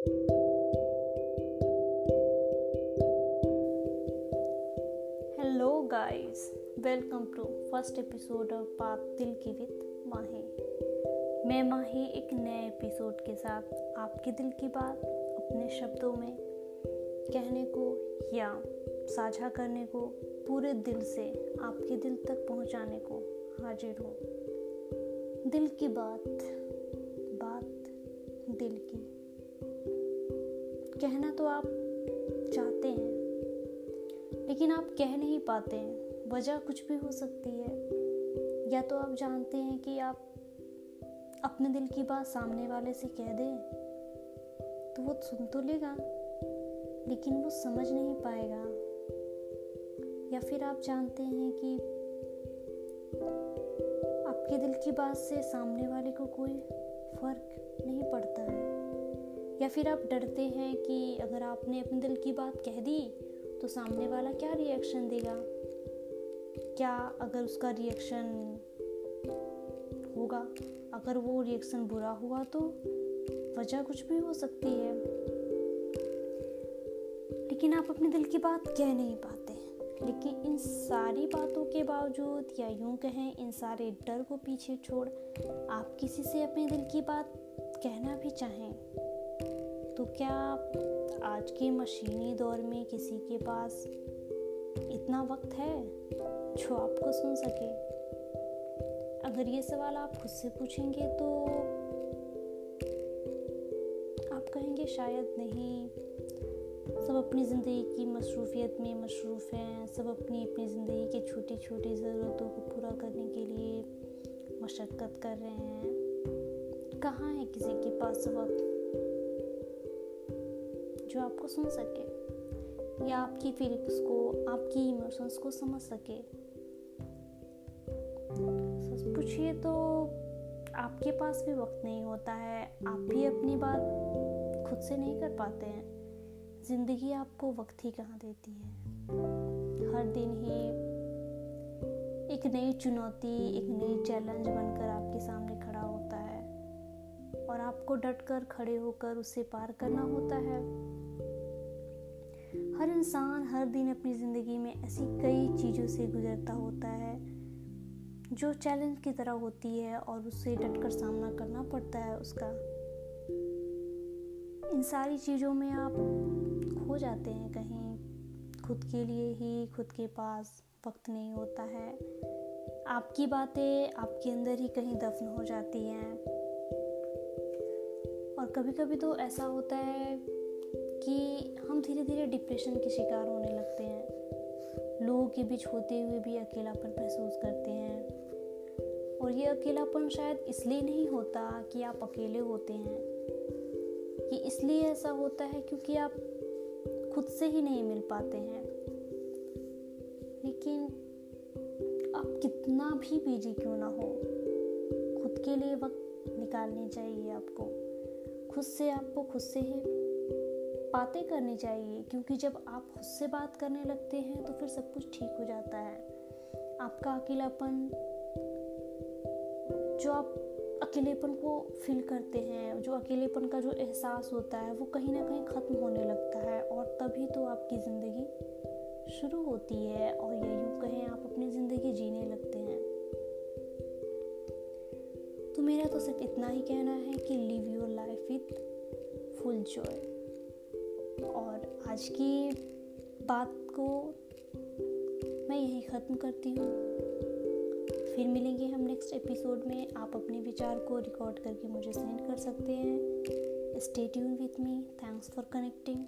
Hello guys welcome to first episode of बात दिल की विद माही मैं माही एक नए एपिसोड के साथ आपके दिल की बात, अपने शब्दों में, कहने को या साझा करने को, पूरे दिल से आपके दिल तक पहुँचाने को हाजिर हूँ। दिल की बात बात दिल की। कहना तो आप चाहते हैं, लेकिन आप कह नहीं पाते हैं। वजह कुछ भी हो सकती है। या तो आप जानते हैं कि आप अपने दिल की बात सामने वाले से कह दें तो वो सुन तो लेगा, लेकिन वो समझ नहीं पाएगा। या फिर आप जानते हैं कि आपके दिल की बात से सामने वाले को कोई या फिर आप डरते हैं कि अगर आपने अपने दिल की बात कह दी तो सामने वाला क्या रिएक्शन देगा? क्या अगर उसका रिएक्शन होगा, अगर वो रिएक्शन बुरा हुआ तो वजह कुछ भी हो सकती है। लेकिन आप अपने दिल की बात कह नहीं पाते लेकिन इन सारी बातों के बावजूद या यूँ कहें, इन सारे डर को पीछे छोड़, आप किसी से अपने दिल की बात कहना भी चाहें। तो क्या आज के मशीनी दौर में किसी के पास इतना वक्त है जो आपको सुन सके? अगर ये सवाल आप खुद से पूछेंगे तो आप कहेंगे, शायद नहीं। सब अपनी ज़िंदगी की मसरूफियत में मसरूफ़ हैं। सब अपनी अपनी ज़िंदगी के छोटी छोटी ज़रूरतों को पूरा करने के लिए मशक्क़त कर रहे हैं। कहाँ है किसी के पास वक्त? जो आपको सुन सके, या आपकी फीलिंग्स को, आपकी इमोशंस को समझ सके। सच पूछिए तो आपके पास भी वक्त नहीं होता है, आप भी अपनी बात खुद से नहीं कर पाते हैं। ज़िंदगी आपको वक्त ही कहाँ देती है? हर दिन ही एक नई चुनौती, एक नई चैलेंज बनकर आपके सामने खड़ा होता है। और आपको डट कर खड़े होकर उसे पार करना होता है। हर इंसान हर दिन अपनी ज़िंदगी में ऐसी कई चीज़ों से गुजरता होता है, जो चैलेंज की तरह होती है और उससे डटकर सामना करना पड़ता है उसका। इन सारी चीज़ों में आप खो जाते हैं कहीं, खुद के लिए ही, खुद के पास वक्त नहीं होता है। आपकी बातें आपके अंदर ही कहीं दफन हो जाती हैं। और कभी कभी तो ऐसा होता है कि हम धीरे धीरे डिप्रेशन के शिकार होने लगते हैं। लोगों के बीच होते हुए भी अकेलापन महसूस करते हैं। और ये अकेलापन शायद इसलिए नहीं होता कि आप अकेले होते हैं। कि इसलिए ऐसा होता है क्योंकि आप खुद से ही नहीं मिल पाते हैं। लेकिन आप कितना भी बिज़ी क्यों ना हो, खुद के लिए वक्त निकालनी चाहिए आपको। खुद से आपको खुद से ही बातें करनी चाहिए, क्योंकि जब आप खुद से बात करने लगते हैं तो फिर सब कुछ ठीक हो जाता है। आपका अकेलापन, जो आप अकेलेपन को फील करते हैं, जो अकेलेपन का जो एहसास होता है, वो कहीं ना कहीं ख़त्म होने लगता है, और तभी तो आपकी ज़िंदगी शुरू होती है, और ये यूँ कहें, आप अपनी ज़िंदगी जीने लगते हैं। तो मेरा तो सिर्फ़ इतना ही कहना है कि live your life with full joy और आज की बात को मैं यही ख़त्म करती हूँ। फिर मिलेंगे हम नेक्स्ट एपिसोड में। आप अपने विचार को रिकॉर्ड करके मुझे सेंड कर सकते हैं। Stay tune with me thanks for connecting